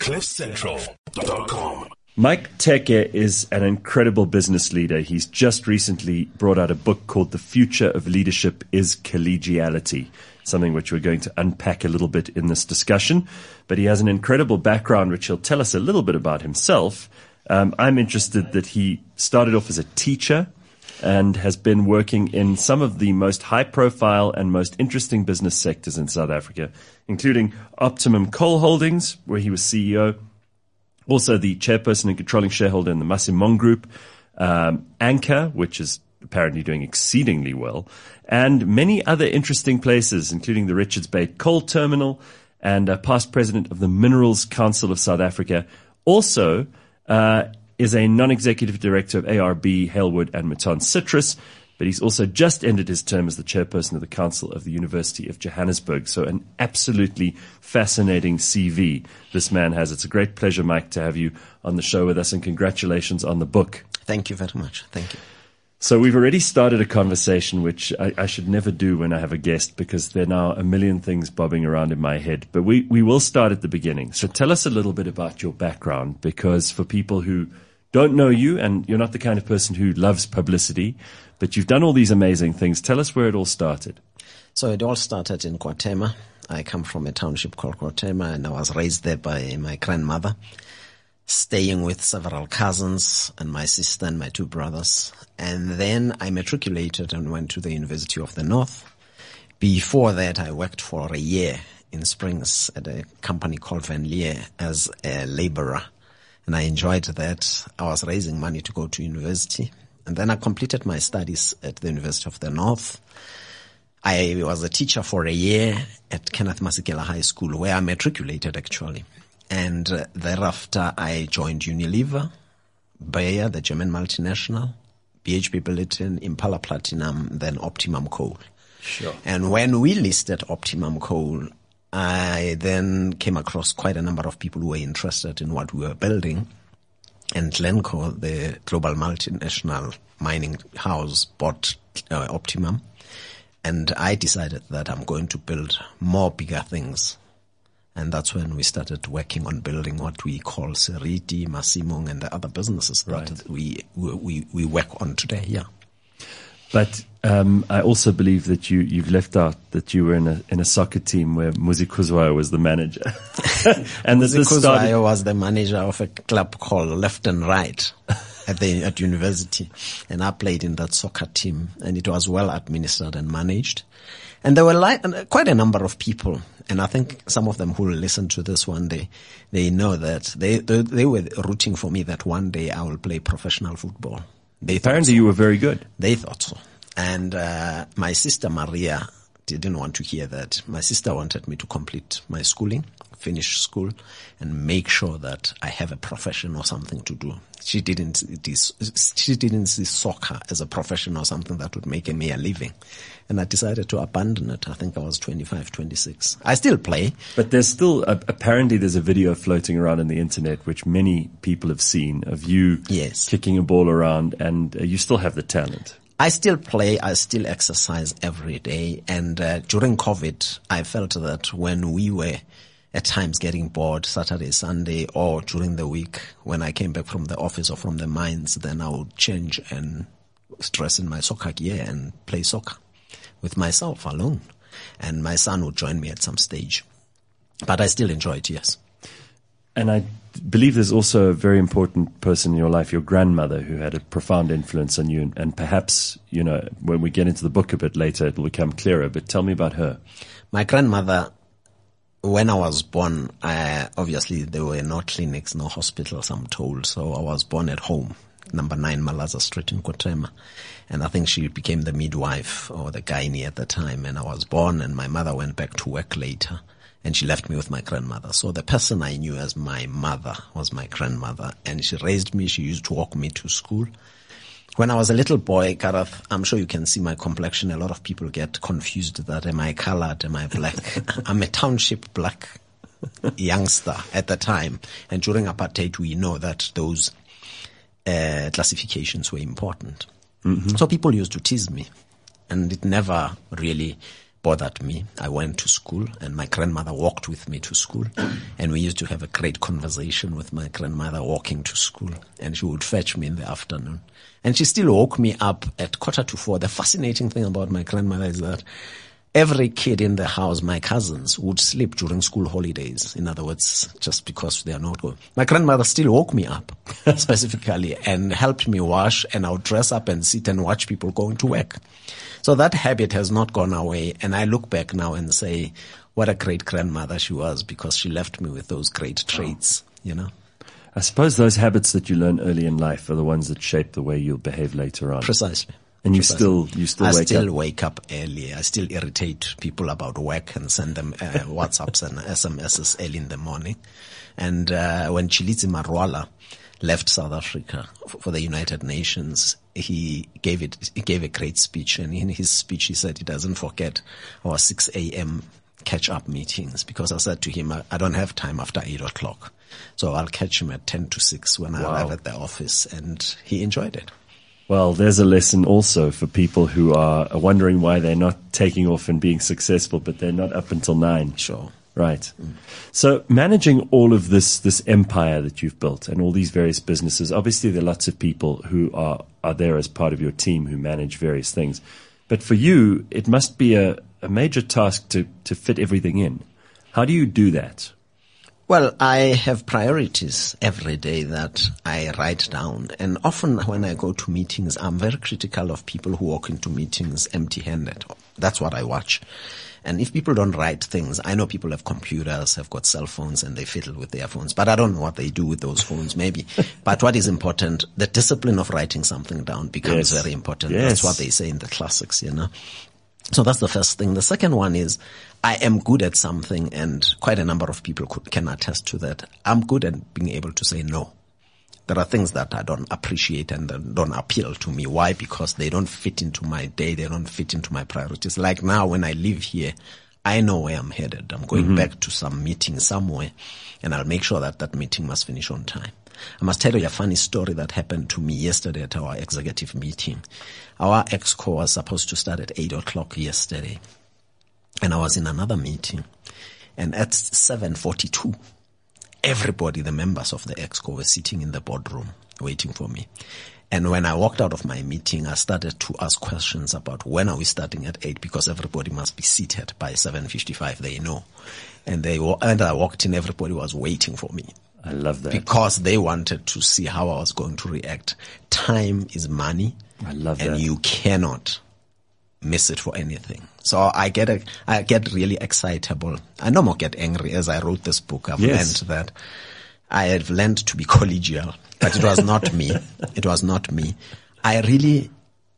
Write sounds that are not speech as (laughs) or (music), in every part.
CliffCentral.com. Mike Teke is an incredible business leader. He's just recently brought out a book called The Future of Leadership is Collegiality, something which we're going to unpack a little bit in this discussion. But he has an incredible background, which he'll tell us a little bit about himself. Um, I'm interested that he started off as a teacher and has been working in some of the most high profile and most interesting business sectors in South Africa, including Optimum Coal Holdings, where he was CEO, also the chairperson and controlling shareholder in the Masimong Group, um, Anchor, which is apparently doing exceedingly well, and many other interesting places, including the Richards Bay Coal Terminal and a past president of the Minerals Council of South Africa. Also, uh, is a non-executive director of ARB, Halewood and Mouton Citrus, but he's also just ended his term as the chairperson of the Council of the University of Johannesburg. So an absolutely fascinating CV this man has. It's a great pleasure, Mike, to have you on the show with us and congratulations on the book. Thank you very much. Thank you. So we've already started a conversation, which I, I, should never do when I have a guest because there are now a million things bobbing around in my head. But we, we will start at the beginning. So tell us a little bit about your background because for people who don't know you and you're not the kind of person who loves publicity, but you've done all these amazing things. Tell us where it all started. So it all started in KwaThema. I come from a township called KwaThema and I was raised there by my grandmother, staying with several cousins and my sister and my two brothers. And then I matriculated and went to the University of the North. Before that, I worked for a year in Springs at a company called Van Leer as a laborer and I enjoyed that. I was raising money to go to university. And then I completed my studies at the University of the North. I was a teacher for a year at Kenneth Masekela High School where I matriculated actually. And uh, thereafter I joined Unilever, Bayer, the German multinational, BHP Billiton, Impala Platinum, then Optimum Coal. Sure. And when we listed Optimum Coal, I then came across quite a number of people who were interested in what we were building. And Glencore, the global multinational mining house, bought uh, Optimum. And I decided that I'm going to build more bigger things. And that's when we started working on building what we call Seriti, Masimong, and the other businesses right. that we, we, we work on today. Yeah. But um, I also believe that you you've left out that you were in a in a soccer team where Muzi Kuzwayo was the manager, (laughs) and that this started- was the manager of a club called Left and Right at the at university, and I played in that soccer team, and it was well administered and managed. And there were like, quite a number of people, and I think some of them who will listen to this one day, they know that they, they, they were rooting for me that one day I will play professional football. They Apparently, so. you were very good. They thought so. And uh, my sister Maria didn't want to hear that. My sister wanted me to complete my schooling, finish school, and make sure that I have a profession or something to do. She didn't she didn't see soccer as a profession or something that would make me a living. And I decided to abandon it. I think I was 25, 26. I still play. But there's still, uh, apparently there's a video floating around on the internet, which many people have seen of you yes. kicking a ball around and uh, you still have the talent. I still play. I still exercise every day. And uh, during COVID, I felt that when we were at times getting bored Saturday, Sunday, or during the week when I came back from the office or from the mines, then I would change and dress in my soccer gear and play soccer with myself alone. And my son would join me at some stage. But I still enjoy it, yes. And I believe there's also a very important person in your life, your grandmother, who had a profound influence on you. And, perhaps, you know, when we get into the book a bit later, it'll become clearer. But tell me about her. My grandmother when I was born, I, obviously there were no clinics, no hospitals, I'm told. So I was born at home, number nine Malaza Street in KwaThema. And I think she became the midwife or the gynae at the time. And I was born and my mother went back to work later and she left me with my grandmother. So the person I knew as my mother was my grandmother and she raised me. She used to walk me to school. When I was a little boy, Gareth, I'm sure you can see my complexion. A lot of people get confused that am I colored? Am I black? (laughs) I'm a township black youngster at the time. And during apartheid, we know that those uh, classifications were important. Mm-hmm. So people used to tease me and it never really bothered me. I went to school and my grandmother walked with me to school and we used to have a great conversation with my grandmother walking to school and she would fetch me in the afternoon. And she still woke me up at quarter to four. The fascinating thing about my grandmother is that every kid in the house, my cousins, would sleep during school holidays. In other words, just because they are not going. My grandmother still woke me up (laughs) specifically and helped me wash and I would dress up and sit and watch people going to work. So that habit has not gone away. And I look back now and say, what a great grandmother she was because she left me with those great traits, you know. I suppose those habits that you learn early in life are the ones that shape the way you'll behave later on. Precisely. And you still, you still I wake still up. wake up early. I still irritate people about work and send them uh, (laughs) WhatsApps and SMSs early in the morning. And uh, when Tshilidzi Marwala left South Africa for the United Nations, he gave it. He gave a great speech, and in his speech, he said he doesn't forget our 6 a.m. catch-up meetings because I said to him, I, I don't have time after eight o'clock, so I'll catch him at 10 to 6 when I arrive at the office, and he enjoyed it. Well, there's a lesson also for people who are wondering why they're not taking off and being successful, but they're not up until nine. Sure. Right. So managing all of this, this empire that you've built and all these various businesses, obviously there are lots of people who are, are there as part of your team who manage various things. But for you, it must be a, a major task to, to fit everything in. How do you do that? Well, I have priorities every day that I write down. And often when I go to meetings, I'm very critical of people who walk into meetings empty handed. That's what I watch. And if people don't write things, I know people have computers, have got cell phones and they fiddle with their phones, but I don't know what they do with those phones, maybe. (laughs) but what is important, the discipline of writing something down becomes Yes. very important. Yes. That's what they say in the classics, you know. So that's the first thing. The second one is I am good at something and quite a number of people could, can attest to that. I'm good at being able to say no. There are things that I don't appreciate and don't appeal to me. Why? Because they don't fit into my day. They don't fit into my priorities. Like now when I live here, I know where I'm headed. I'm going mm-hmm. back to some meeting somewhere and I'll make sure that that meeting must finish on time. I must tell you a funny story that happened to me yesterday at our executive meeting. Our exco was supposed to start at eight o'clock yesterday and I was in another meeting and at 742 everybody, the members of the exco were sitting in the boardroom waiting for me. And when I walked out of my meeting, I started to ask questions about when are we starting at eight because everybody must be seated by 7.55. They know. And they, and I walked in, everybody was waiting for me I love that. because they wanted to see how I was going to react. Time is money. I love and that. you cannot miss it for anything. So I get a, I get really excitable. I no more get angry as I wrote this book. I've Yes. learned that I have learned to be (laughs) collegial, but it was not me. (laughs) It was not me. I really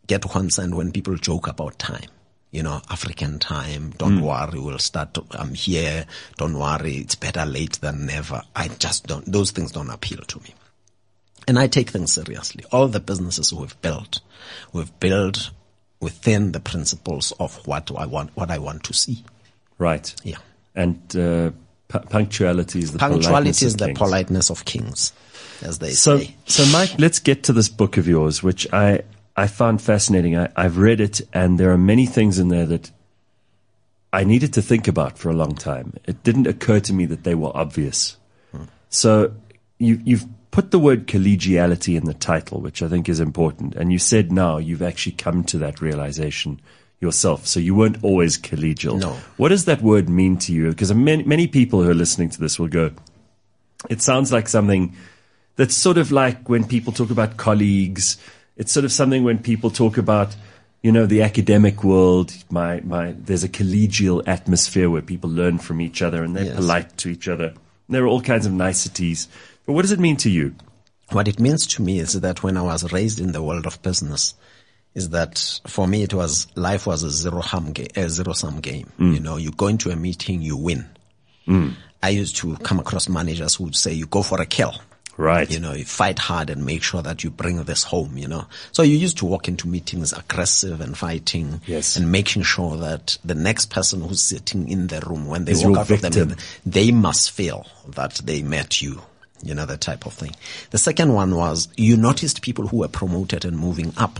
get concerned when people joke about time. You know, African time. Don't worry, we'll start. To, I'm here. Don't worry, it's better late than never. I just don't. Those things don't appeal to me. And I take things seriously. All the businesses we've built, we've built within the principles of what I want, what I want to see. right. Yeah. And uh, pu- punctuality is the Punctuality politeness is of the kings. politeness of kings, as they So, say. so Mike, let's get to this book of yours, which I, I found fascinating. I, I've read it, and there are many things in there that I needed to think about for a long time. It didn't occur to me that they were obvious. Hmm. So you, you've put the word collegiality in the title, which I think is important. And you said now you've actually come to that realization yourself. So you weren't always collegial. No. What does that word mean to you? Because many, many people who are listening to this will go, it sounds like something that's sort of like when people talk about colleagues. It's sort of something when people talk about, you know, the academic world. My, my, there's a collegial atmosphere where people learn from each other and they're Yes. polite to each other. There are all kinds of niceties. But what does it mean to you? What it means to me is that when I was raised in the world of business, is that for me it was life was a zero sum game, a zero sum game. Mm. You know, you go into a meeting, you win. Mm. I used to come across managers who would say, "You go for a kill." Right. You know, you fight hard and make sure that you bring this home, you know. So you used to walk into meetings aggressive and fighting Yes. and making sure that the next person who's sitting in the room, when they Is walk out of the meeting, they must feel that they met you, you know, that type of thing. The second one was you noticed people who were promoted and moving up.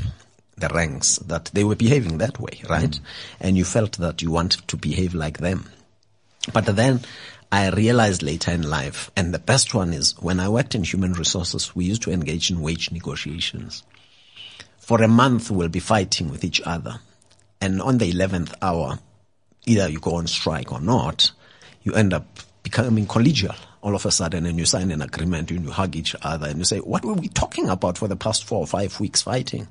the ranks that they were behaving that way, right? Mm. And you felt that you wanted to behave like them. But then I realized later in life, and the best one is when I worked in human resources, we used to engage in wage negotiations. For a month, we'll be fighting with each other. And on the 11th hour, either you go on strike or not, you end up becoming collegial all of a sudden and you sign an agreement and you hug each other and you say, what were we talking about for the past four or five weeks fighting?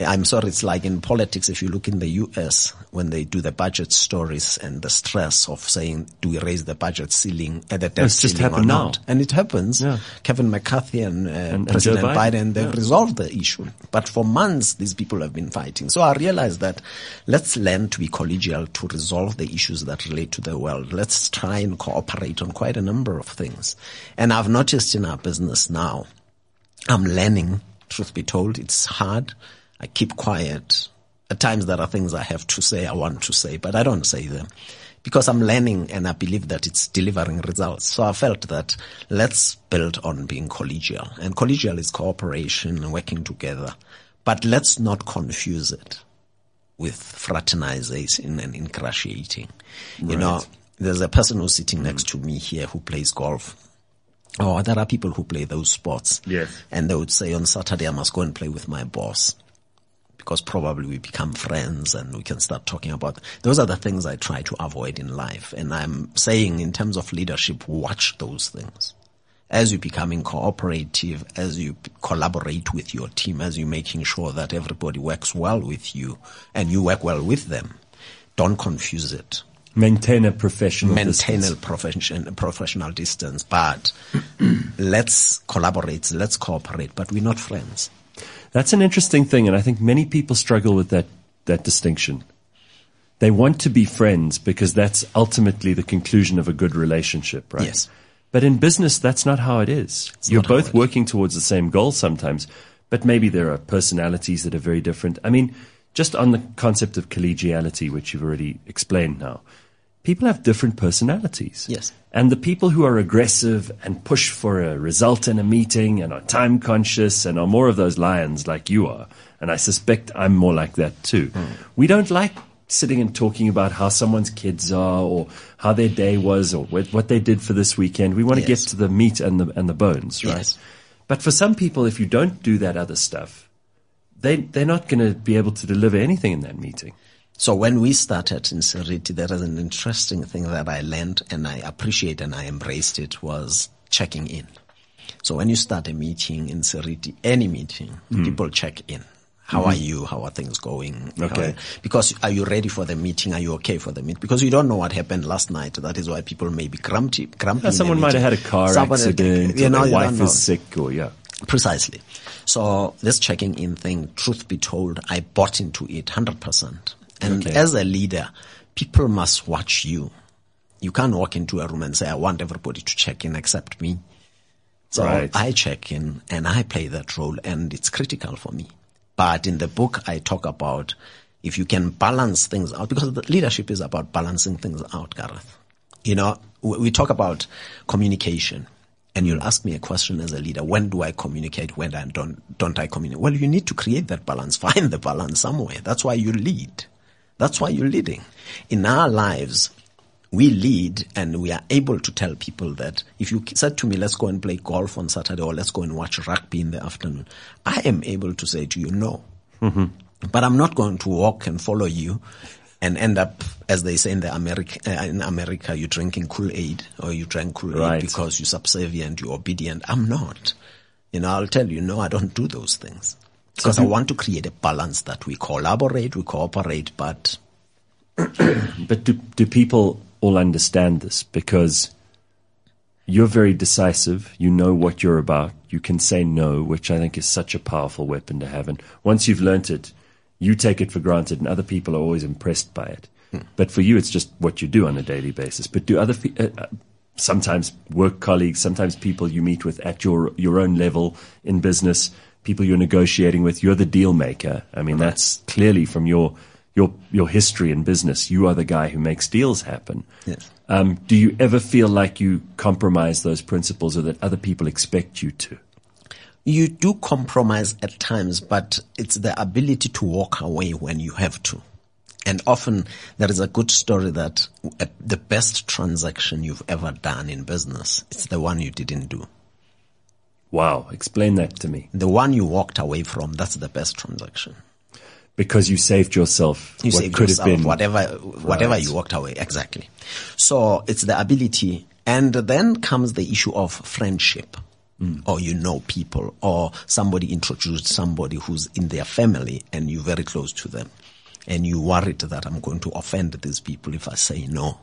I'm sorry, it's like in politics, if you look in the US, when they do the budget stories and the stress of saying, do we raise the budget ceiling at the debt it's ceiling just or not? Now. And it happens. Yeah. Kevin McCarthy and, uh, And- President Biden, Biden. they've Yeah. resolved the issue. But for months, these people have been fighting. So I realized that let's learn to be collegial to resolve the issues that relate to the world. Let's try and cooperate on quite a number of things. And I've noticed in our business now, I'm learning, truth be told, it's hard. I keep quiet. At times there are things I have to say, I want to say, but I don't say them because I'm learning and I believe that it's delivering results. So I felt that let's build on being collegial and collegial is cooperation and working together, but let's not confuse it with fraternization and ingratiating. You know, there's a person who's sitting next mm. to me here who plays golf. Oh, there are people who play those sports. Yes. And they would say on Saturday, I must go and play with my boss because probably we become friends and we can start talking about those are the things I try to avoid in life. And I'm saying in terms of leadership, watch those things. As you're becoming cooperative, as you collaborate with your team, as you're making sure that everybody works well with you and you work well with them, don't confuse it Maintain a professional maintain distance. a profession, professional distance, but (clears throat) let's collaborate, let's cooperate, but we're not friends. That's an interesting thing, and I think many people struggle with that, that distinction. They want to be friends because that's ultimately the conclusion of a good relationship, right? Yes. But in business, that's not how it is. You're both working towards the same goal sometimes, but maybe there are personalities that are very different. I mean, just on the concept of collegiality, which you've already explained now, people have different personalities. Yes. And the people who are aggressive and push for a result in a meeting and are time conscious and are more of those lions like you are, and I suspect I'm more like that too. Hmm. We don't like sitting and talking about how someone's kids are or how their day was or what, what they did for this weekend. We want to Yes. get to the meat and the, and the bones, right? Yes. But for some people, if you don't do that other stuff, they, they're not going to be able to deliver anything in that meeting. So when we started in Seriti, there is an interesting thing that I learned and I appreciate and I embraced it was checking in. So when you start a meeting in Seriti, any meeting, hmm. people check in. How are hmm. you? How are things going? Okay. are- because are you ready for the meeting? Are you okay for the meeting? Because you don't know what happened last night. That is why people may be grumpy. grumpy Yeah, someone might have had a car accident, You know, wife know. is sick, or yeah. Precisely. So this checking in thing, truth be told, I bought into it 100%. And Okay. as a leader, people must watch you. You can't walk into a room and say, I want everybody to check in except me. So Right. I check in and I play that role and it's critical for me. But in the book, I talk about if you can balance things out because the leadership is about balancing things out, Gareth. You know, we, we talk about communication and you'll ask me a question as a leader. When do I communicate? When I don't, don't I communicate? Well, you need to create that balance. (laughs) Find the balance somewhere. That's why you lead. That's why you're leading. In our lives, we lead and we are able to tell people that if you said to me, let's go and play golf on Saturday or let's go and watch rugby in the afternoon, I am able to say to you, no. But I'm not going to walk and follow you and end up, as they say in the America, uh, in America, you're drinking Kool-Aid or you drank Kool-Aid Right. because you're subservient, you're obedient. I'm not. You know, I'll tell you, no, I don't do those things. Because I want to create a balance that we collaborate, we cooperate, but (clears throat) But do, do people all understand this? Because you're very decisive. You know what you're about. You can say no, which I think is such a powerful weapon to have. And once you've learnt it, you take it for granted, and other people are always impressed by it. But for you, it's just what you do on a daily basis. But do other uh, uh, sometimes work colleagues, sometimes people you meet with at your your own level in business, people you're negotiating with, you're the deal maker. I mean, that's clearly from your your your history in business. You are the guy who makes deals happen. Yes. Um, do you ever feel like you compromise those principles, or that other people expect you to? You do compromise at times, but it's the ability to walk away when you have to. And often there is a good story that the best transaction you've ever done in business, it's the one you didn't do. Wow. Explain that to me. The one you walked away from, that's the best transaction. Because you saved yourself You what saved could yourself have been. whatever, whatever Right. you walked away. Exactly. So it's the ability. And then comes the issue of friendship. Hmm. Or you know people, or somebody introduced somebody who's in their family and you're very close to them. And you're worried that I'm going to offend these people if I say no.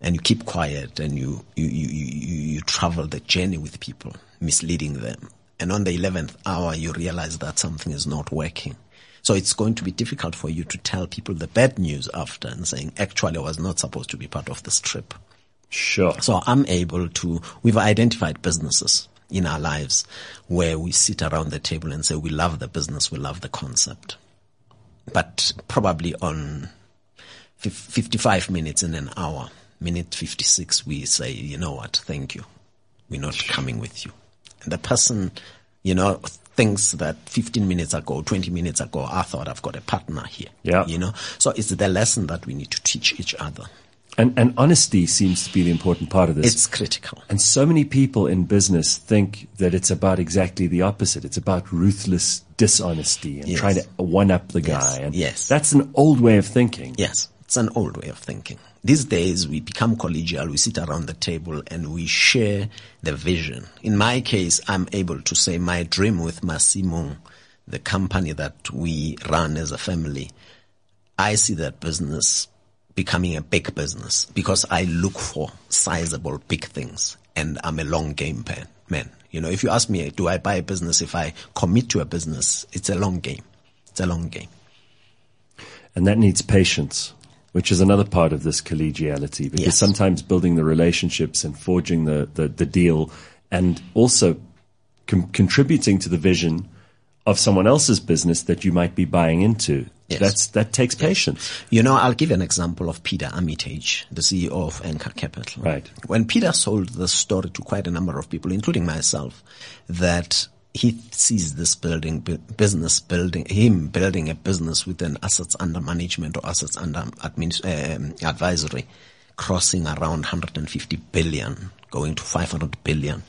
And you keep quiet and you, you, you, you, you travel the journey with people, misleading them. And on the 11th hour, you realize that something is not working. So it's going to be difficult for you to tell people the bad news after and saying, actually, I was not supposed to be part of this trip. Sure. So I'm able to, we've identified businesses in our lives where we sit around the table and say, we love the business, we love the concept. But probably on 55 minutes in an hour, minute 56, we say, you know what, thank you. We're not coming with you. And the person, you know, thinks that 15 minutes ago, 20 minutes ago, I thought I've got a partner here. Yeah. You know, so it's the lesson that we need to teach each other. And, and honesty seems to be the important part of this. It's critical. And so many people in business think that it's about exactly the opposite. It's about ruthless dishonesty and Yes. trying to one up the Yes. guy. And Yes. that's an old way of thinking. Yes, it's an old way of thinking. These days, we become collegial, we sit around the table and we share the vision. In my case, I'm able to say my dream with Masimong, the company that we run as a family, I see that business becoming a big business because I look for sizable big things and I'm a long game man. You know, if you ask me, do I buy a business if I commit to a business? It's a long game. It's a long game. And that needs patience, which is another part of this collegiality because Yes. sometimes building the relationships and forging the, the, the deal and also com- contributing to the vision of someone else's business that you might be buying into. Yes. That's, that takes patience. You know, I'll give you an example of Peter Armitage, the CEO of Anchor Capital. Right. When Peter sold the story to quite a number of people, including myself, that he sees this building, business building, him building a business with an assets under management or assets under admin, um, advisory crossing around 150 billion, going to 500 billion.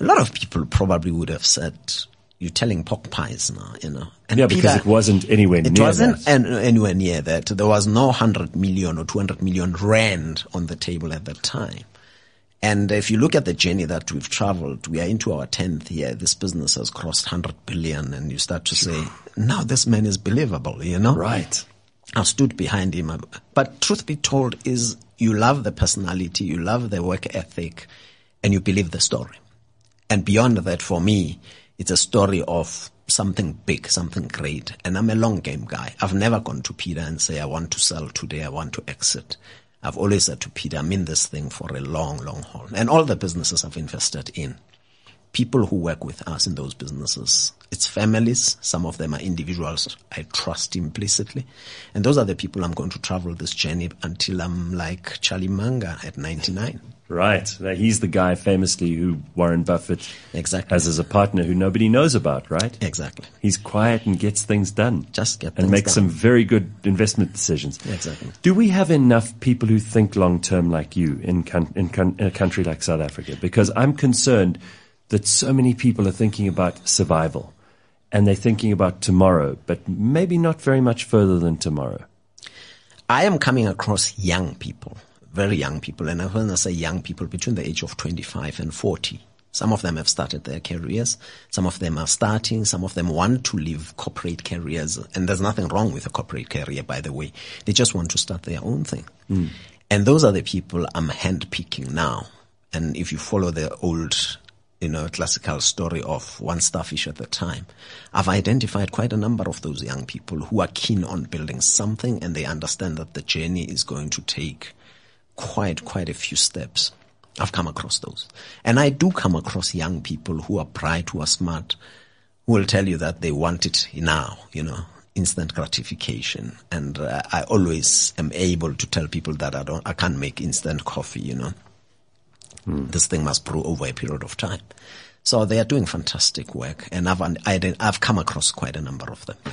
A lot of people probably would have said, you're telling pork pies now, you know. And Yeah, because Peter- it wasn't anywhere it near It wasn't that. an, anywhere near that. There was no 100 million or 200 million rand on the table at that time. And if you look at the journey that we've traveled, we are into our 10th year. This business has crossed 100 billion and you start to say, now this man is believable, you know? Right. I stood behind him. But truth be told is you love the personality, you love the work ethic, and you believe the story. And beyond that, for me, it's a story of something big, something great. And I'm a long game guy. I've never gone to Peter and say, I want to sell today, I want to exit. I've always said to Peter, I'm in this thing for a long, long haul. And all the businesses I've invested in, people who work with us in those businesses. It's families. Some of them are individuals I trust implicitly. And those are the people I'm going to travel this journey until I'm like Charlie Munger at 99. Right. He's the guy famously who Warren Buffett Exactly. has as a partner who nobody knows about, right? Exactly. He's quiet and gets things done. Just get and makes done. some very good investment decisions. Exactly. Do we have enough people who think long term like you in, con- in, con- in a country like South Africa? Because I'm concerned that so many people are thinking about survival and they're thinking about tomorrow, but maybe not very much further than tomorrow. I am coming across young people, very young people, and I've when I say young people, between the age of 25 and 40. Some of them have started their careers. Some of them are starting. Some of them want to live corporate careers. And there's nothing wrong with a corporate career, by the way. They just want to start their own thing. Hmm. And those are the people I'm handpicking now. And if you follow the old, you know, classical story of one starfish at a time, I've identified quite a number of those young people who are keen on building something and they understand that the journey is going to take quite, quite a few steps. I've come across those. And I do come across young people who are bright, who are smart, who will tell you that they want it now, you know, instant gratification. And uh, I always am able to tell people that I don't, I can't make instant coffee, you know. This thing must brew over a period of time. So they are doing fantastic work, and I've I, I've come across quite a number of them. Yeah.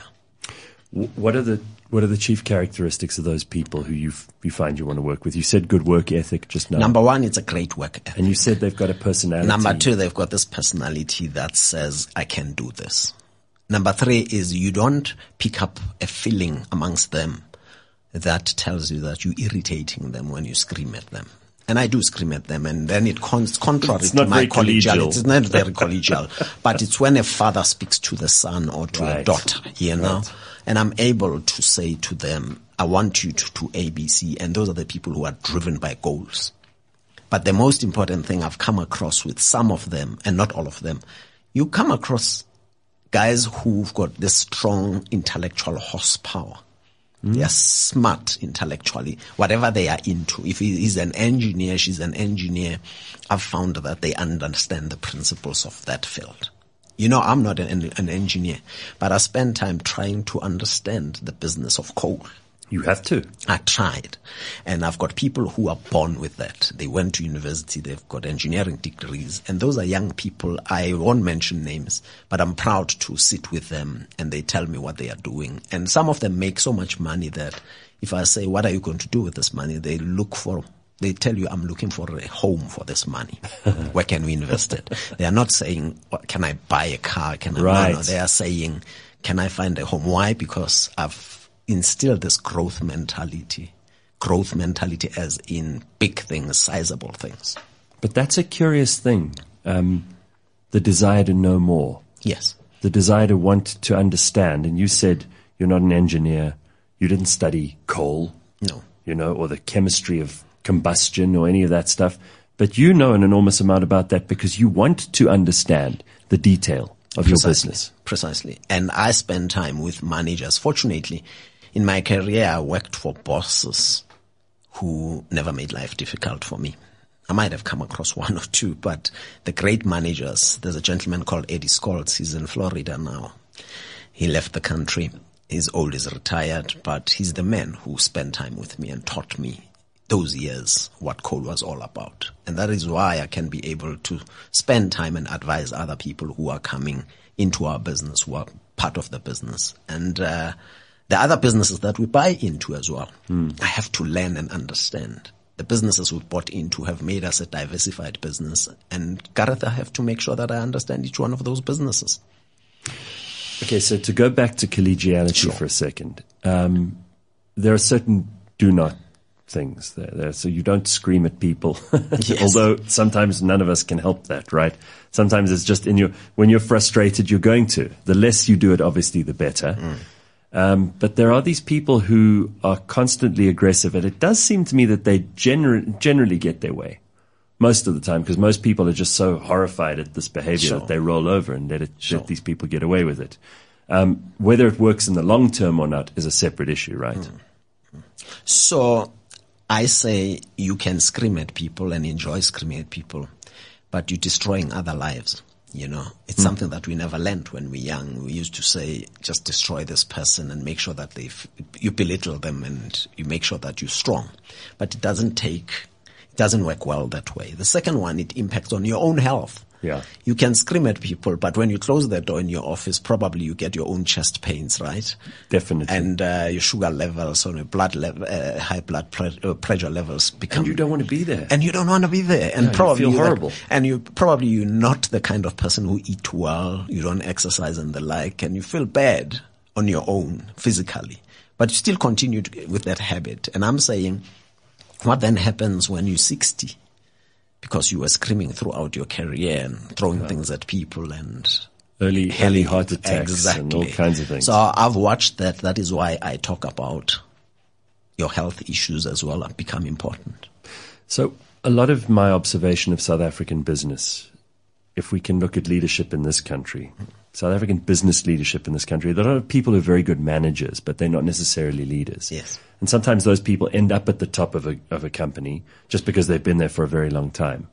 What are the what are the chief characteristics of those people who you you find you want to work with? You said good work ethic just now. Number one, it's a great work ethic. And you said they've got a personality. Number two, they've got this personality that says, I can do this. Number three is you don't pick up a feeling amongst them that tells you that you're irritating them when you scream at them. And I do scream at them, and then it cons- contrary It's to my collegial. collegiality. It's not very collegial, (laughs) but it's when a father speaks to the son or to a daughter, you know, and I'm able to say to them, I want you to do ABC, and those are the people who are driven by goals. But the most important thing I've come across with some of them, and not all of them, you come across guys who've got this strong intellectual horsepower. Mm-hmm. They are smart intellectually, whatever they are into. If he is an engineer, she's an engineer, I've found that they understand the principles of that field. You know, I'm not an, an engineer, but I spend time trying to understand the business of coal. You have to. I tried. And I've got people who are born with that. They went to university, they've got engineering degrees, and those are young people. I won't mention names, but I'm proud to sit with them and they tell me what they are doing. And some of them make so much money that if I say, what are you going to do with this money? They look for they tell you, I'm looking for a home for this money. (laughs) Where can we invest it? They are not saying, can I buy a car? Can I, no, Right. no, they are saying, can I find a home? Why? Because I've instilled this growth mentality. Growth mentality as in big things, sizable things. But that's a curious thing. Um, the desire to know more, Yes. the desire to want to understand. And you said you're not an engineer. You didn't study coal, No. you know, or the chemistry of combustion or any of that stuff. But you know an enormous amount about that because you want to understand the detail of your business. Precisely. And I spend time with managers. Fortunately, in my career, I worked for bosses who never made life difficult for me. I might have come across (laughs) one or two, but the great managers, there's a gentleman called Eddie Scholz. He's in Florida now. He left the country. He's old, he's retired, but he's the man who spent time with me and taught me those years what coal was all about. And that is why I can be able to spend time and advise other people who are coming into our business, who are part of the business. And, uh, the other businesses that we buy into as well. I have to learn and understand. The businesses we bought into have made us a diversified business. And Gareth, I have to make sure that I understand each one of those businesses. Okay, so to go back to collegiality Sure. for a second, um, there are certain do not things there, there. So you don't scream at people, (laughs) Yes. although sometimes none of us can help that, right? Sometimes it's just in your when you're frustrated, you're going to. The less you do it, obviously, the better. Um, but there are these people who are constantly aggressive, and it does seem to me that they gener- generally get their way most of the time because most people are just so horrified at this behavior Sure. that they roll over and let, it, Sure. let these people get away with it. Um, whether it works in the long term or not is a separate issue, right? Mm. So I say you can scream at people and enjoy screaming at people, but you're destroying other lives. You know, it's hmm. something that we never learned when we were young. We used to say, just destroy this person and make sure that they, you belittle them and you make sure that you're strong. But it doesn't take, it doesn't work well that way. The second one, it impacts on your own health. Yeah. You can scream at people, but when you close the door in your office, probably you get your own chest pains, right? Definitely. and uh, your sugar levels or your blood level, uh, high blood pre- uh, pressure levels become. And you don't want to be there. and you don't want to be there, and you probably feel you're that- horrible. and you probably you're not the kind of person who eat well. You don't exercise and the like, and you feel bad on your own physically, but you still continue to, with that habit. And I'm saying, what then happens when you're 60? Because you were screaming throughout your career and throwing things at people and early, early heart attacks exactly. and all kinds of things. So I've watched that. That is why I talk about your health issues as well have become important. So, a lot of my observation of South African business, if we can look at leadership in this country, South African business leadership in this country, there are a lot of people who are very good managers, but they're not necessarily leaders. Yes. And sometimes those people end up at the top of a, of a company just because they've been there for a very long time.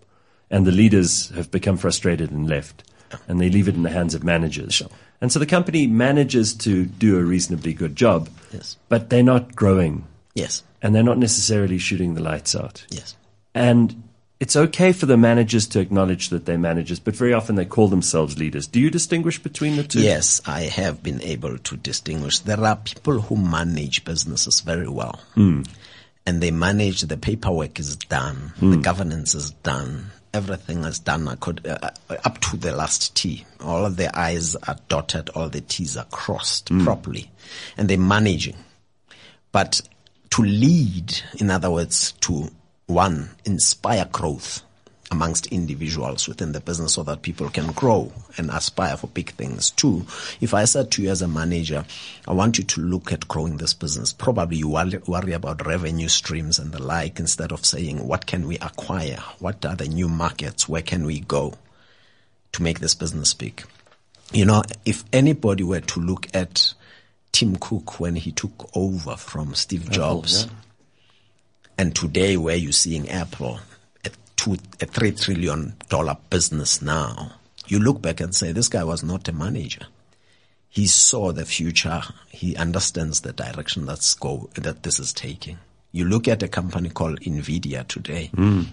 And the leaders have become frustrated and left, and they leave it in the hands of managers. Sure. And so the company manages to do a reasonably good job, Yes. but they're not growing, Yes. and they're not necessarily shooting the lights out. Yes. And it's okay for the managers to acknowledge that they're managers, but very often they call themselves leaders. Do you distinguish between the two? Yes, I have been able to distinguish. There are people who manage businesses very well. Hmm. And they manage, the paperwork is done, the governance is done, everything is done accord, uh, uh, up to the last T. All of the I's are dotted, all the T's are crossed properly. And they're managing. But to lead, in other words, to one, inspire growth amongst individuals within the business so that people can grow and aspire for big things. Two, if I said to you as a manager, I want you to look at growing this business, probably you worry, worry about revenue streams and the like instead of saying, what can we acquire? What are the new markets? Where can we go to make this business big? You know, if anybody were to look at Tim Cook when he took over from Steve Jobs, and today where you're seeing Apple, a two, a three trillion dollar business now, you look back and say, this guy was not a manager. He saw the future. He understands the direction that's go, that this is taking. You look at a company called Nvidia today. Mm.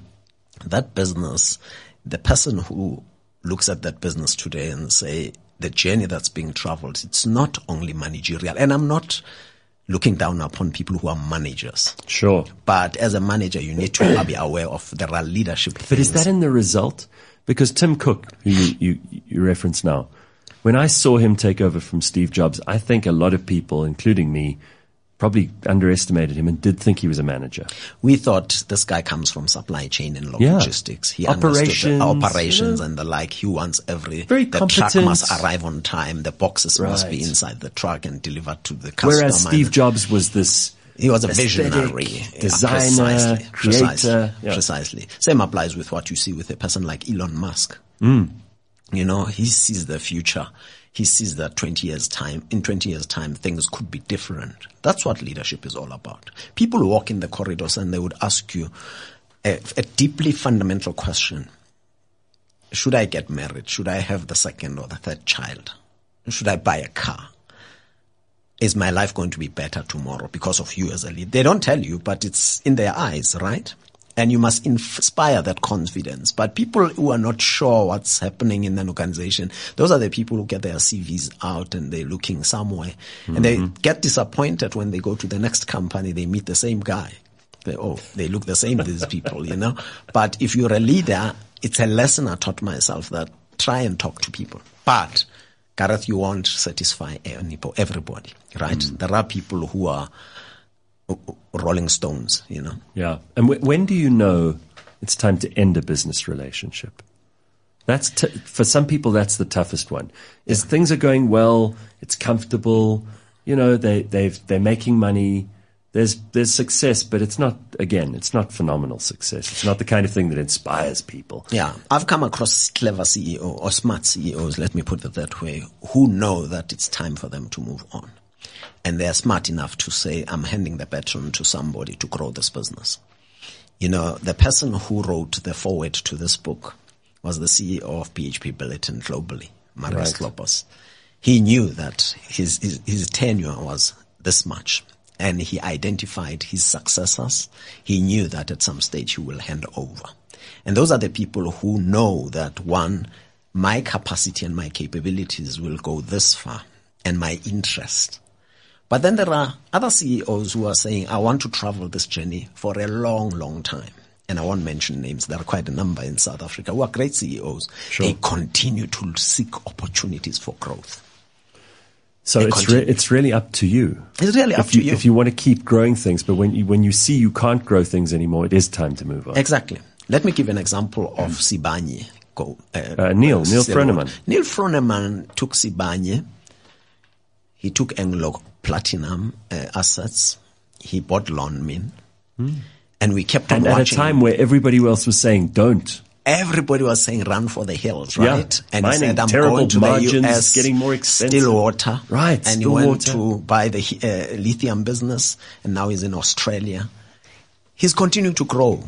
That business, the person who looks at that business today and say, the journey that's being traveled, it's not only managerial. And I'm not looking down upon people who are managers. Sure. But as a manager, you need to (coughs) be aware of there are leadership. But is that in the result? Because Tim Cook, who you, you, you reference now, when I saw him take over from Steve Jobs, I think a lot of people, including me, probably underestimated him and did think he was a manager. we thought this guy comes from supply chain and Yeah. logistics. He Operations, operations you know. and the like. He wants every Very the truck must arrive on time. The boxes must be inside the truck and delivered to the customer. Whereas Steve Jobs was this He was a visionary, Yeah, designer, precisely, creator. precisely, Yeah. precisely. Same applies with what you see with a person like Elon Musk. Mm. You know, he sees the future. He sees that 20 years time, in 20 years time, things could be different. That's what leadership is all about. People walk in the corridors and they would ask you a, a deeply fundamental question. Should I get married? Should I have the second or the third child? Should I buy a car? is my life going to be better tomorrow because of you as a leader? They don't tell you, but it's in their eyes, right? And you must inspire that confidence. But people who are not sure what's happening in an organization, those are the people who get their CVs out and they're looking somewhere. And they mm-hmm. get disappointed when they go to the next company, they meet the same guy. They, oh, they look the same, these people, you know? But if you're a leader, it's a lesson I taught myself that try and talk to people. But Gareth, you won't satisfy everybody, right? Mm. There are people who are rolling stones, you know. Yeah. And w- when do you know it's time to end a business relationship? That's t- for some people. That's the toughest one. Is things are going well, it's comfortable. You know, they they've they're making money. There's there's success, but it's not again. It's not phenomenal success. It's not the kind of thing that inspires people. Yeah, I've come across clever CEO or smart CEOs, let me put it that way, who know that it's time for them to move on. And they're smart enough to say, I'm handing the baton to somebody to grow this business. You know, the person who wrote the forward to this book was the CEO of BHP Billiton globally, Marius Right. Kloppers. He knew that his, his, his tenure was this much and he identified his successors. He knew that at some stage he will hand over. And those are the people who know that one, my capacity and my capabilities will go this far and my interest. But then there are other CEOs who are saying, I want to travel this journey for a long, long time. And I won't mention names. There are quite a number in South Africa who are great CEOs. They continue to seek opportunities for growth. So They it's re- it's really up to you. It's really up if you, to you. if you want to keep growing things, but when you when you see you can't grow things anymore, it is time to move on. Exactly. Let me give an example of Sibanye. Go, uh, Uh, Neil, Neil Froneman. Neil Froneman took Sibanye. He took Anglo Platinum uh, assets. He bought Lonmin. And we kept on. And at a time where everybody else was saying, "Don't." everybody was saying run for the hills, right? Yeah. And Mining, he said, I'm terrible going to margins, the US, getting more expensive. Stillwater. Right, And he went Stillwater. to buy the uh, lithium business and now he's in Australia. He's continuing to grow.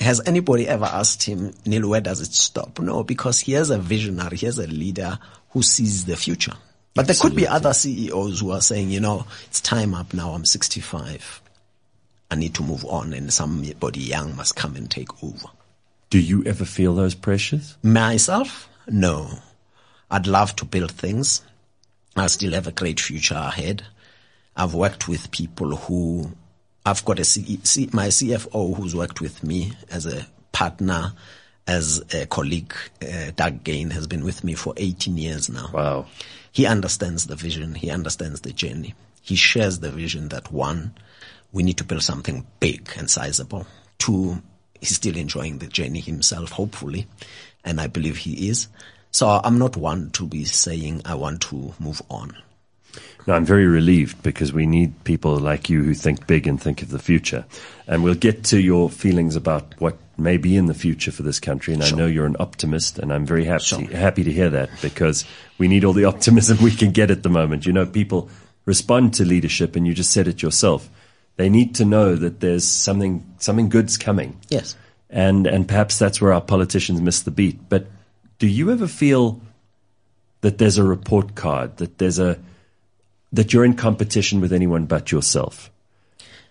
Has anybody ever asked him, Neil, where does it stop? No, because he has a visionary, he has a leader who sees the future. But there could be other CEOs who are saying, you know, it's time up now. I'm 65. I need to move on and somebody young must come and take over. Do you ever feel those pressures? Myself? No. I'd love to build things. I still have a great future ahead. I've worked with people who, I've got a C, C, my CFO who's worked with me as a partner, as a colleague. Uh, Doug Gain has been with me for 18 years now. Wow. He understands the vision. He understands the journey. He shares the vision that one, we need to build something big and sizable. Two, he's still enjoying the journey himself, hopefully. And I believe he is. So I'm not one to be saying I want to move on. No, I'm very relieved because we need people like you who think big and think of the future. And we'll get to your feelings about what may be in the future for this country. And Sure. I know you're an optimist, and I'm very happy Sure. happy to hear that because we need all the optimism (laughs) we can get at the moment. You know, people respond to leadership, and you just said it yourself. They need to know that there's something something good's coming Yes. and and perhaps that's where our politicians miss the beat. But do you ever feel that there's a report card, that there's a that you're in competition with anyone but yourself?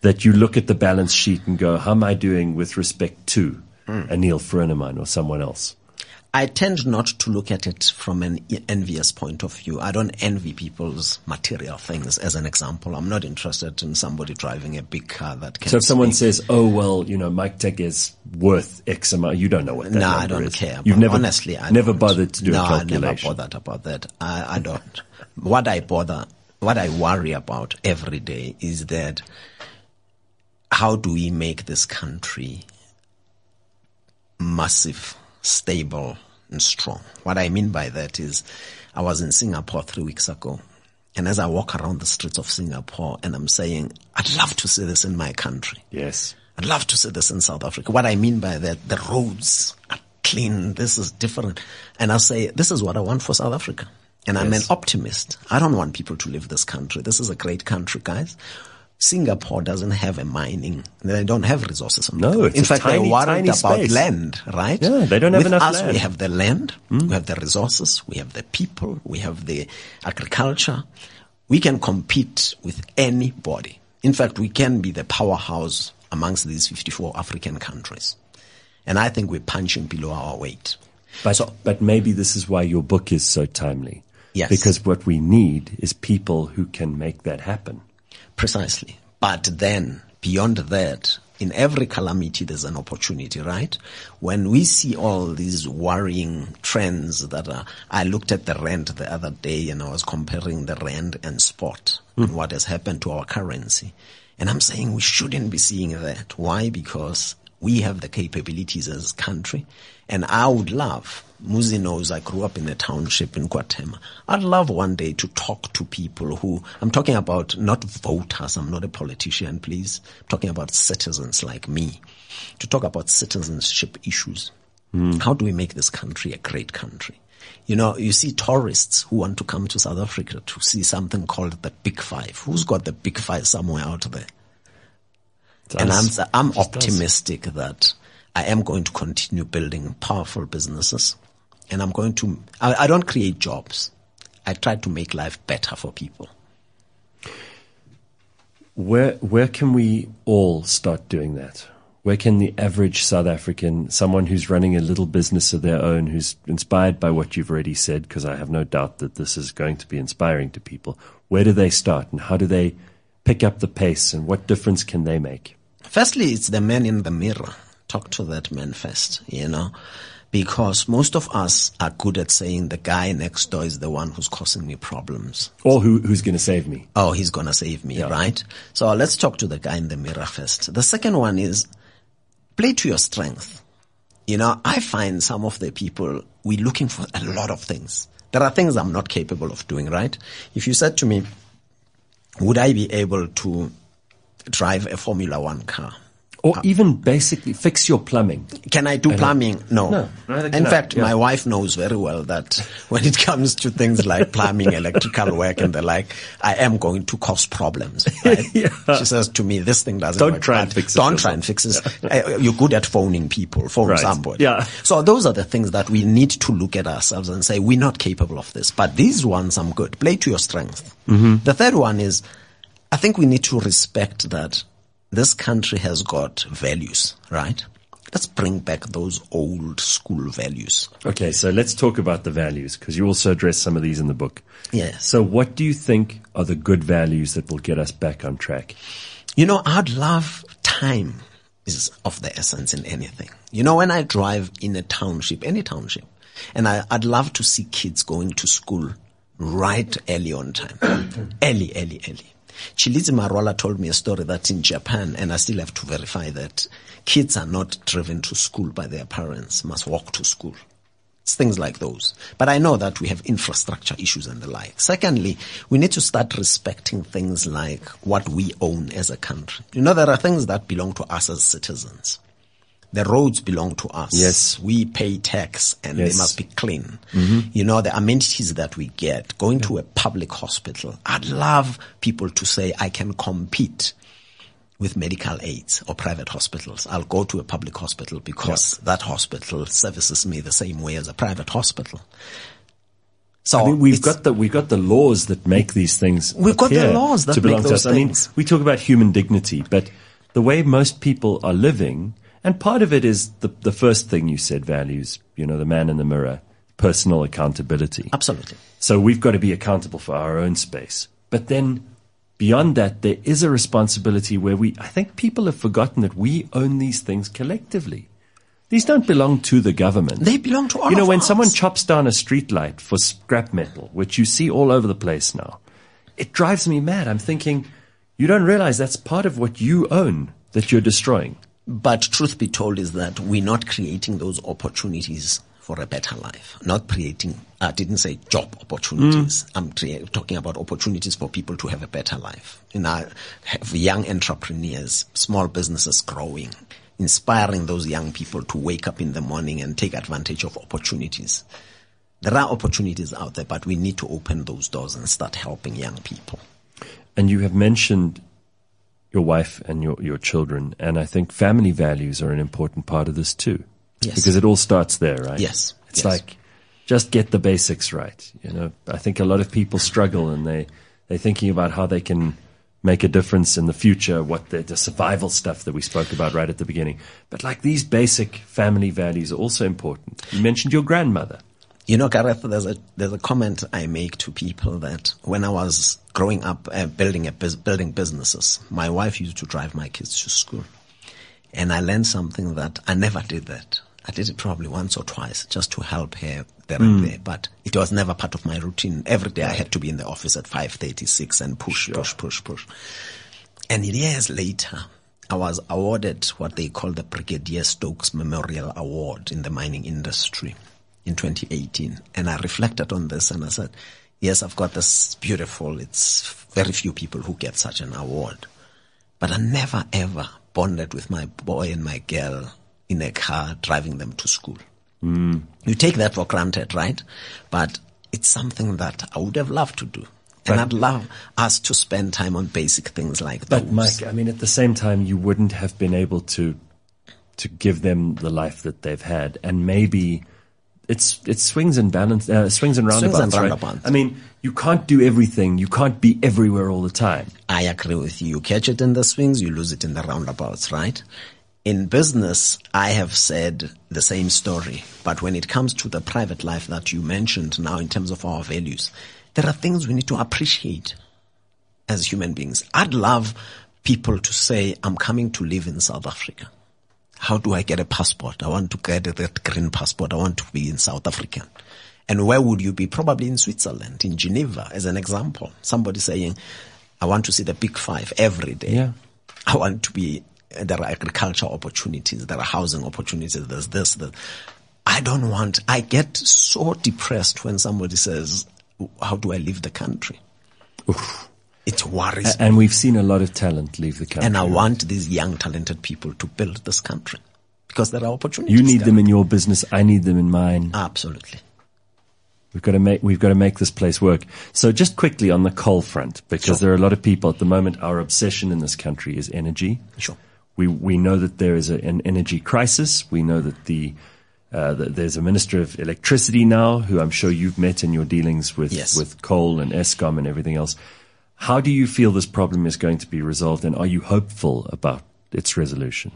That you look at the balance sheet and go, "How am I doing with respect to hmm. a Neil Froneman or someone else?" I tend not to look at it from an envious point of view. I don't envy people's material things. As an example, I'm not interested in somebody driving a big car that can. So if someone speak. says, "Oh well, you know, Mike Teke is worth X amount," you don't know what that no, I don't is. care. You've never honestly, I never don't. bothered to do no, a I calculation. never bothered about that. I, I don't. what I bother, what I worry about every day is that how do we make this country massive, stable, and strong? What I mean by that is, I was in Singapore three weeks ago. And as I walk around the streets of Singapore and I'm saying, I'd love to see this in my country. Yes. I'd love to see this in South Africa. What I mean by that, the roads are clean. This is different. And I say, this is what I want for South Africa. And I'm an optimist. I don't want people to leave this country. This is a great country, guys. Singapore doesn't have a mining. They don't have resources. No, it's in fact, tiny, they're worried about space. land, right? Yeah, they don't have With enough us, land. We have the land, hmm. we have the resources, we have the people, we have the agriculture. We can compete with anybody. In fact, we can be the powerhouse amongst these 54 African countries. And I think we're punching below our weight. But, but maybe this is why your book is so timely. Yes. Because what we need is people who can make that happen. Precisely. But then, beyond that, in every calamity, there's an opportunity, right? When we see all these worrying trends that are, I looked at the rand the other day and I was comparing the rand and spot and hmm. what has happened to our currency. And I'm saying we shouldn't be seeing that. Why? Because we have the capabilities as a country. And I would love, Muzi knows I grew up in a township in Guatemala. I'd love one day to talk to people who, I'm talking about not voters, I'm not a politician, please. I'm talking about citizens like me. To talk about citizenship issues. How do we make this country a great country? You know, you see tourists who want to come to South Africa to see something called the Big Five. Who's got the Big Five somewhere out there? And I'm, I'm does. optimistic that I am going to continue building powerful businesses and I'm going to, I, I don't create jobs. I try to make life better for people. Where where can we all start doing that? Where can the average South African, someone who's running a little business of their own, who's inspired by what you've already said, because I have no doubt that this is going to be inspiring to people, where do they start and how do they pick up the pace and what difference can they make? Firstly, it's the man in the mirror. Talk to that man first, you know, because most of us are good at saying the guy next door is the one who's causing me problems. Or who who's going to save me? Oh, he's gonna save me, right? So let's talk to the guy in the mirror first. The second one is play to your strength. You know, I find some of the people, we're looking for a lot of things. There are things I'm not capable of doing, right? If you said to me, would I be able to drive a Formula One car? Or even basically fix your plumbing. Can I do plumbing? No. No, In can fact, yeah. my wife knows very well that (laughs) when it comes to things like plumbing, electrical work and the like, I am going to cause problems. (laughs) Right? She says to me, this thing doesn't Don't work. try and fix it Don't try and fix it. Uh, You're good at phoning people. Phone Right. somebody. Yeah. So those are the things that we need to look at ourselves and say, we're not capable of this. But these ones, I'm good. Play to your strength. Mm-hmm. The third one is, I think we need to respect that this country has got values, right? let's bring back those old school values. Okay, so let's talk about the values because you also address some of these in the book. Yes. So, what do you think are the good values that will get us back on track? You know, I'd love time is of the essence in anything. You know, when I drive in a township, any township, and I, I'd love to see kids going to school right early on time. (clears throat) early, early, early. Tshilidzi Marwala told me a story that in Japan, and I still have to verify that kids are not driven to school by their parents, must walk to school. It's things like those. But I know that we have infrastructure issues and the like. Secondly, we need to start respecting things like what we own as a country. You know, there are things that belong to us as citizens. The roads belong to us. Yes. We pay tax and Yes. they must be clean. Mm-hmm. You know, the amenities that we get, going to a public hospital. I'd love people to say, I can compete with medical aids or private hospitals. I'll go to a public hospital because that hospital services me the same way as a private hospital. So I mean, we've got the we've got the laws that make these things. We've got the laws that to belong make to us. those I mean, things. we talk about human dignity, but the way most people are living, and part of it is the the first thing you said, values. You know, the man in the mirror, personal accountability. absolutely. So we've got to be accountable for our own space. But then beyond that, there is a responsibility where we, I think people have forgotten that we own these things collectively. These don't belong to the government. They belong to all You know, when us. someone chops down a street light for scrap metal, which you see all over the place now, it drives me mad. I'm thinking, you don't realize that's part of what you own that you're destroying. But truth be told is that we're not creating those opportunities for a better life. Not creating, I didn't say job opportunities. Mm. I'm crea- talking about opportunities for people to have a better life. You know, have young entrepreneurs, small businesses growing, inspiring those young people to wake up in the morning and take advantage of opportunities. There are opportunities out there, but we need to open those doors and start helping young people. And you have mentioned your wife and your, your children, and I think family values are an important part of this too. Yes. Because it all starts there, right? Yes, It's yes. like, just get the basics right. You know, I think a lot of people struggle and they, they're thinking about how they can make a difference in the future, what the, the survival stuff that we spoke about right at the beginning. But like these basic family values are also important. You mentioned your grandmother. You know, Gareth, there's a there's a comment I make to people that when I was growing up, uh, building a bus- building businesses, my wife used to drive my kids to school, and I learned something that I never did that. I did it probably once or twice just to help her there and there, but it was never part of my routine. Every day I had to be in the office at five thirty six and push, push, push, push. And years later, I was awarded what they call the Brigadier Stokes Memorial Award in the mining industry in 2018. And I reflected on this and I said, yes, I've got this beautiful, it's very few people who get such an award. But I never ever bonded with my boy and my girl in a car driving them to school. Mm. You take that for granted, right? But it's something that I would have loved to do. And I'd love us to spend time on basic things like those. But Mike, I mean, at the same time, you wouldn't have been able to to give them the life that they've had, and maybe it's it swings and balance, uh, swings and roundabouts. and right? I mean, you can't do everything. You can't be everywhere all the time. I agree with you. You catch it in the swings, you lose it in the roundabouts, right? In business, I have said the same story, but when it comes to the private life that you mentioned now in terms of our values, there are things we need to appreciate as human beings. I'd love people to say, I'm coming to live in South Africa. How do I get a passport? I want to get that green passport. I want to be in South Africa. And where would you be? Probably in Switzerland, in Geneva, as an example. Somebody saying, I want to see the big five every day. Yeah. I want to be, there are agricultural opportunities, there are housing opportunities, there's this, that. I don't want, I get so depressed when somebody says, how do I leave the country? It worries me. And we've seen a lot of talent leave the country. And I want these young, talented people to build this country because there are opportunities. you need them in your business. I need them in mine. Absolutely. We've got to make we've got to make this place work. So just quickly on the coal front, because Sure. there are a lot of people at the moment. Our obsession in this country is energy. Sure. We we know that there is a, an energy crisis. We know that the uh, that there's a minister of electricity now, who I'm sure you've met in your dealings with Yes. with coal and Eskom and everything else. How do you feel this problem is going to be resolved, and are you hopeful about its resolution?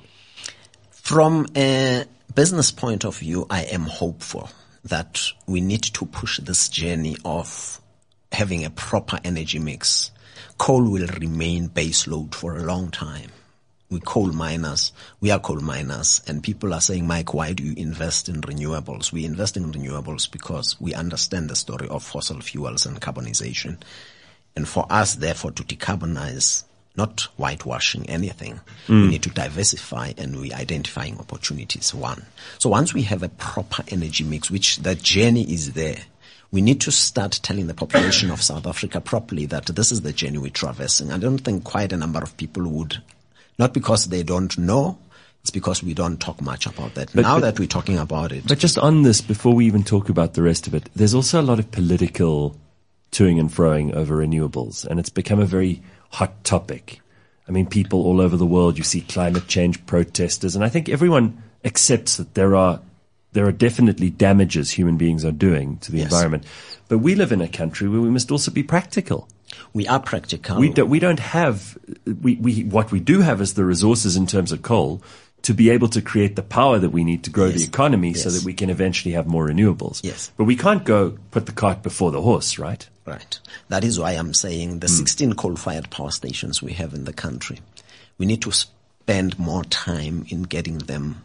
From a business point of view, I am hopeful that we need to push this journey of having a proper energy mix. Coal will remain base load for a long time. We coal miners, we are coal miners, and people are saying, Mike, why do you invest in renewables? We invest in renewables because we understand the story of fossil fuels and carbonization. And for us, therefore, to decarbonize, not whitewashing anything, we mm. need to diversify and we're identifying opportunities. One. So once we have a proper energy mix, which the journey is there, we need to start telling the population of South Africa properly that this is the journey we're traversing. I don't think quite a number of people would, not because they don't know, it's because we don't talk much about that. now but- that we're talking about it, But just on this, before we even talk about the rest of it, there's also a lot of political toing and froing over renewables, and it's become a very hot topic. I mean, people all over the world, you see climate change protesters, and I think everyone accepts that there are there are definitely damages human beings are doing to the Yes. environment. But we live in a country where we must also be practical. we are practical. We don't, we don't have, we, we, what we do have is the resources in terms of coal to be able to create the power that we need to grow the Yes. economy so that we can eventually have more renewables. Yes. But we can't go put the cart before the horse, right? Right. That is why I'm saying the 16 coal-fired power stations we have in the country, we need to spend more time in getting them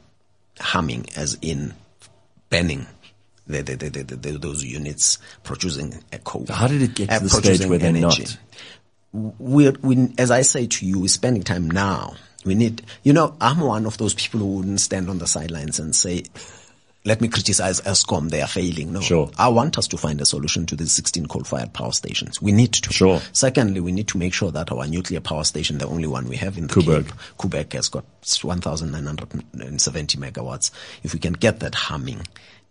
humming, as in banning the, the, the, the, the, those units producing a coal. How did it get to uh, the stage where they're energy. not? We're, we, as I say to you, we're spending time now. We need, you know, I'm one of those people who wouldn't stand on the sidelines and say, let me criticize Eskom, they are failing. No. Sure. I want us to find a solution to these 16 coal-fired power stations. We need to. Sure. Secondly, we need to make sure that our nuclear power station, the only one we have in the Koeberg. Cape, Koeberg has got 1,970 megawatts. If we can get that humming,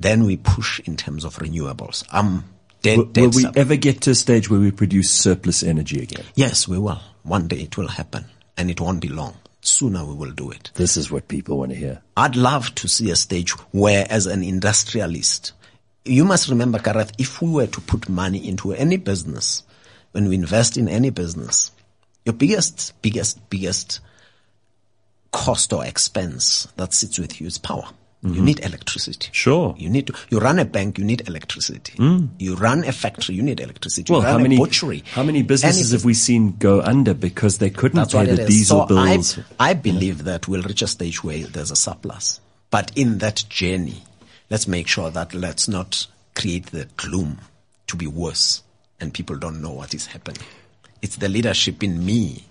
then we push in terms of renewables. I'm dead, Will, dead will we ever get to a stage where we produce surplus energy again? Yes, we will. One day it will happen and it won't be long. Sooner we will do it. This is what people want to hear. I'd love to see a stage where as an industrialist, you must remember, Gareth, if we were to put money into any business, when we invest in any business, your biggest, biggest, biggest cost or expense that sits with you is power. You mm-hmm. need electricity. Sure. You need to, you run a bank, you need electricity. Mm. You run a factory, you need electricity. Well, you run how a many butchery. how many businesses have we seen go under because they couldn't That's pay the diesel so bills? I, I believe that we'll reach a stage where there's a surplus. But in that journey, let's make sure that let's not create the gloom to be worse and people don't know what is happening. It's the leadership in me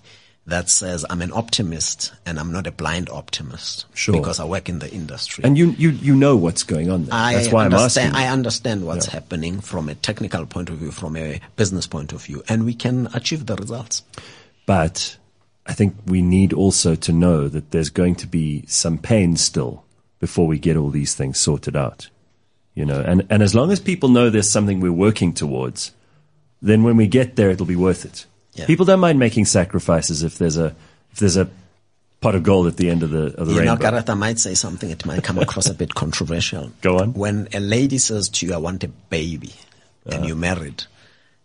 that says I'm an optimist and I'm not a blind optimist. Sure. Because I work in the industry. and you, you, you know what's going on there. I That's why I'm asking. I understand what's happening from a technical point of view, from a business point of view, and we can achieve the results. But I think we need also to know that there's going to be some pain still before we get all these things sorted out. You know, and, and as long as people know there's something we're working towards, then when we get there, it'll be worth it. Yeah. People don't mind making sacrifices if there's a if there's a pot of gold at the end of the of the You know, rainbow. Gareth, I might say something. It might come across a bit (laughs) controversial. Go on. When a lady says to you, "I want a baby," Uh-huh. and you're married,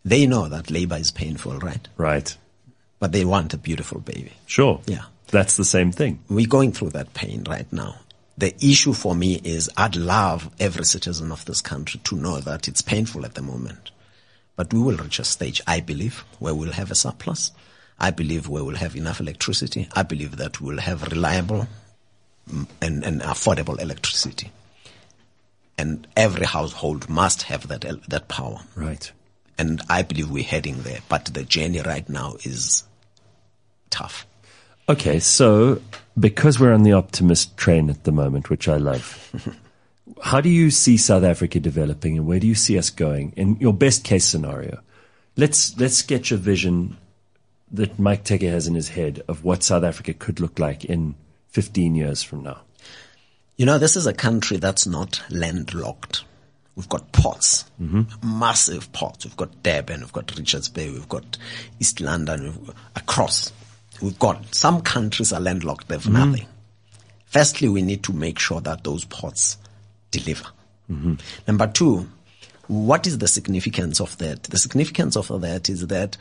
they know that labor is painful, right? right. But they want a beautiful baby. Sure. Yeah. That's the same thing. We're going through that pain right now. The issue for me is I'd love every citizen of this country to know that it's painful at the moment. But we will reach a stage, I believe, where we'll have a surplus. I believe we will have enough electricity. I believe that we'll have reliable mm, and, and affordable electricity. And every household must have that, that power. Right. And I believe we're heading there. But the journey right now is tough. Okay, so because we're on the optimist train at the moment, which I love, (laughs) how do you see South Africa developing and where do you see us going in your best case scenario? Let's let's sketch a vision that Mike Teke has in his head of what South Africa could look like in 15 years from now. You know, this is a country that's not landlocked. We've got ports, mm-hmm. massive ports. We've got Durban, we've got Richards Bay, we've got East London, we've got, across. We've got some countries are landlocked, they've mm-hmm. nothing. Firstly, we need to make sure that those ports deliver. Number two, what is the significance of that? The significance of that is that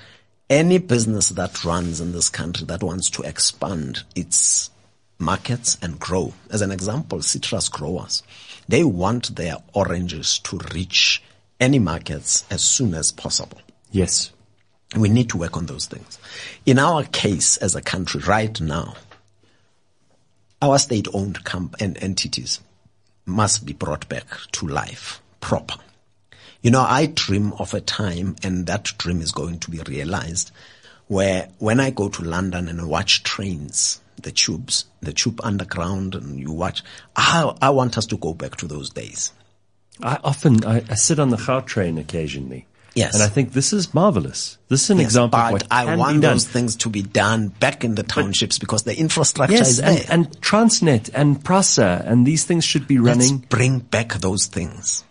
any business that runs in this country that wants to expand its markets and grow. As an example, citrus growers, they want their oranges to reach any markets as soon as possible. Yes. We need to work on those things. In our case as a country right now, our state-owned comp- and entities must be brought back to life proper. You know, I dream of a time, and that dream is going to be realized, where when I go to London and watch trains, the tubes, the tube underground, and you watch, I, I want us to go back to those days. I often I, I sit on the Gautrain occasionally. Yes. And I think this is marvelous. This is an Yes, example of but what I can want be done. those things to be done back in the townships because the infrastructure yes, is there. and, and Transnet and Prasa and these things should be running. Let's bring back those things.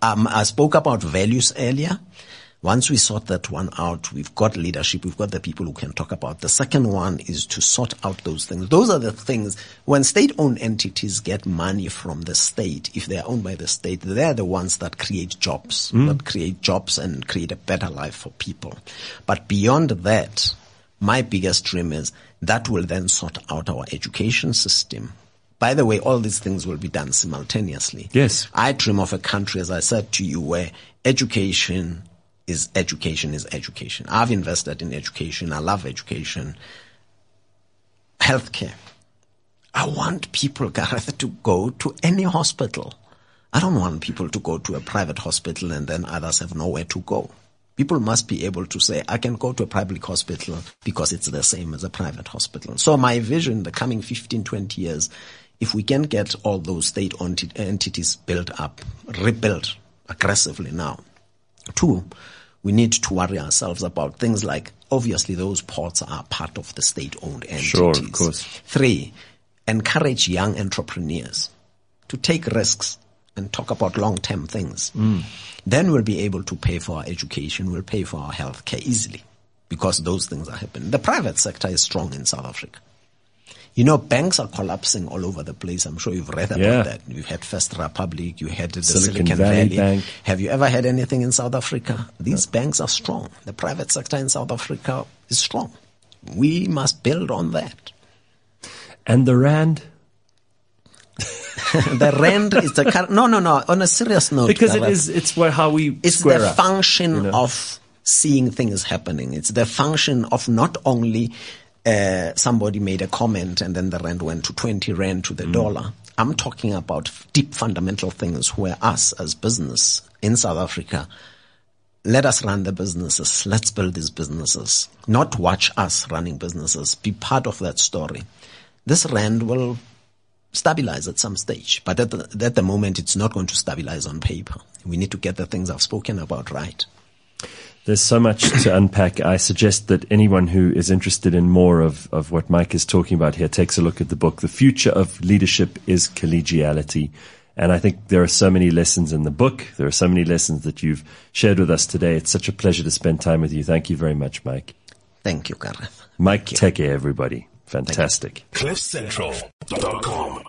Um, I spoke about values earlier. Once we sort that one out, we've got leadership, we've got the people who can talk about. The second one is to sort out those things. Those are the things, when state-owned entities get money from the state, if they are owned by the state, they're the ones that create jobs, hmm. that create jobs and create a better life for people. But beyond that, my biggest dream is that will then sort out our education system. By the way, all these things will be done simultaneously. Yes. I dream of a country, as I said to you, where education is education is education. I've invested in education. I love education. Healthcare. I want people, (laughs) Gareth, to go to any hospital. I don't want people to go to a private hospital and then others have nowhere to go. People must be able to say, I can go to a public hospital because it's the same as a private hospital. So my vision, the coming 15, 20 years, if we can get all those state-owned entities built up, rebuilt aggressively now. Two, we need to worry ourselves about things like, obviously those ports are part of the state-owned entities. Sure, of course. Three, encourage young entrepreneurs to take risks and talk about long-term things. Mm. Then we'll be able to pay for our education, we'll pay for our health care easily because those things are happening. The private sector is strong in South Africa. You know, banks are collapsing all over the place. I'm sure you've read about Yeah. that. You've had First Republic, you had the Silicon Silicon, Valley Valley. Have you ever had anything in South Africa? These banks are strong. The private sector in South Africa is strong. We must build on that. And the Rand? (laughs) the rand is the no, no, no. On a serious note, Because it is, it's where, how we it's square the up. function you know? of seeing things happening. It's the function of not only uh, somebody made a comment and then the rand went to 20 rand to the Mm. dollar. I'm talking about deep fundamental things where us as business in South Africa, let us run the businesses. Let's build these businesses. Not watch us running businesses. Be part of that story. This rand will stabilize at some stage, but at the, at the moment, it's not going to stabilize on paper. We need to get the things I've spoken about right. There's so much to unpack. I suggest that anyone who is interested in more of, of what Mike is talking about here takes a look at the book. The future of leadership is collegiality. And I think there are so many lessons in the book. There are so many lessons that you've shared with us today. It's such a pleasure to spend time with you. Thank you very much, Mike. Thank you, Gareth. Mike Teke, everybody. Fantastic. CliffCentral.com.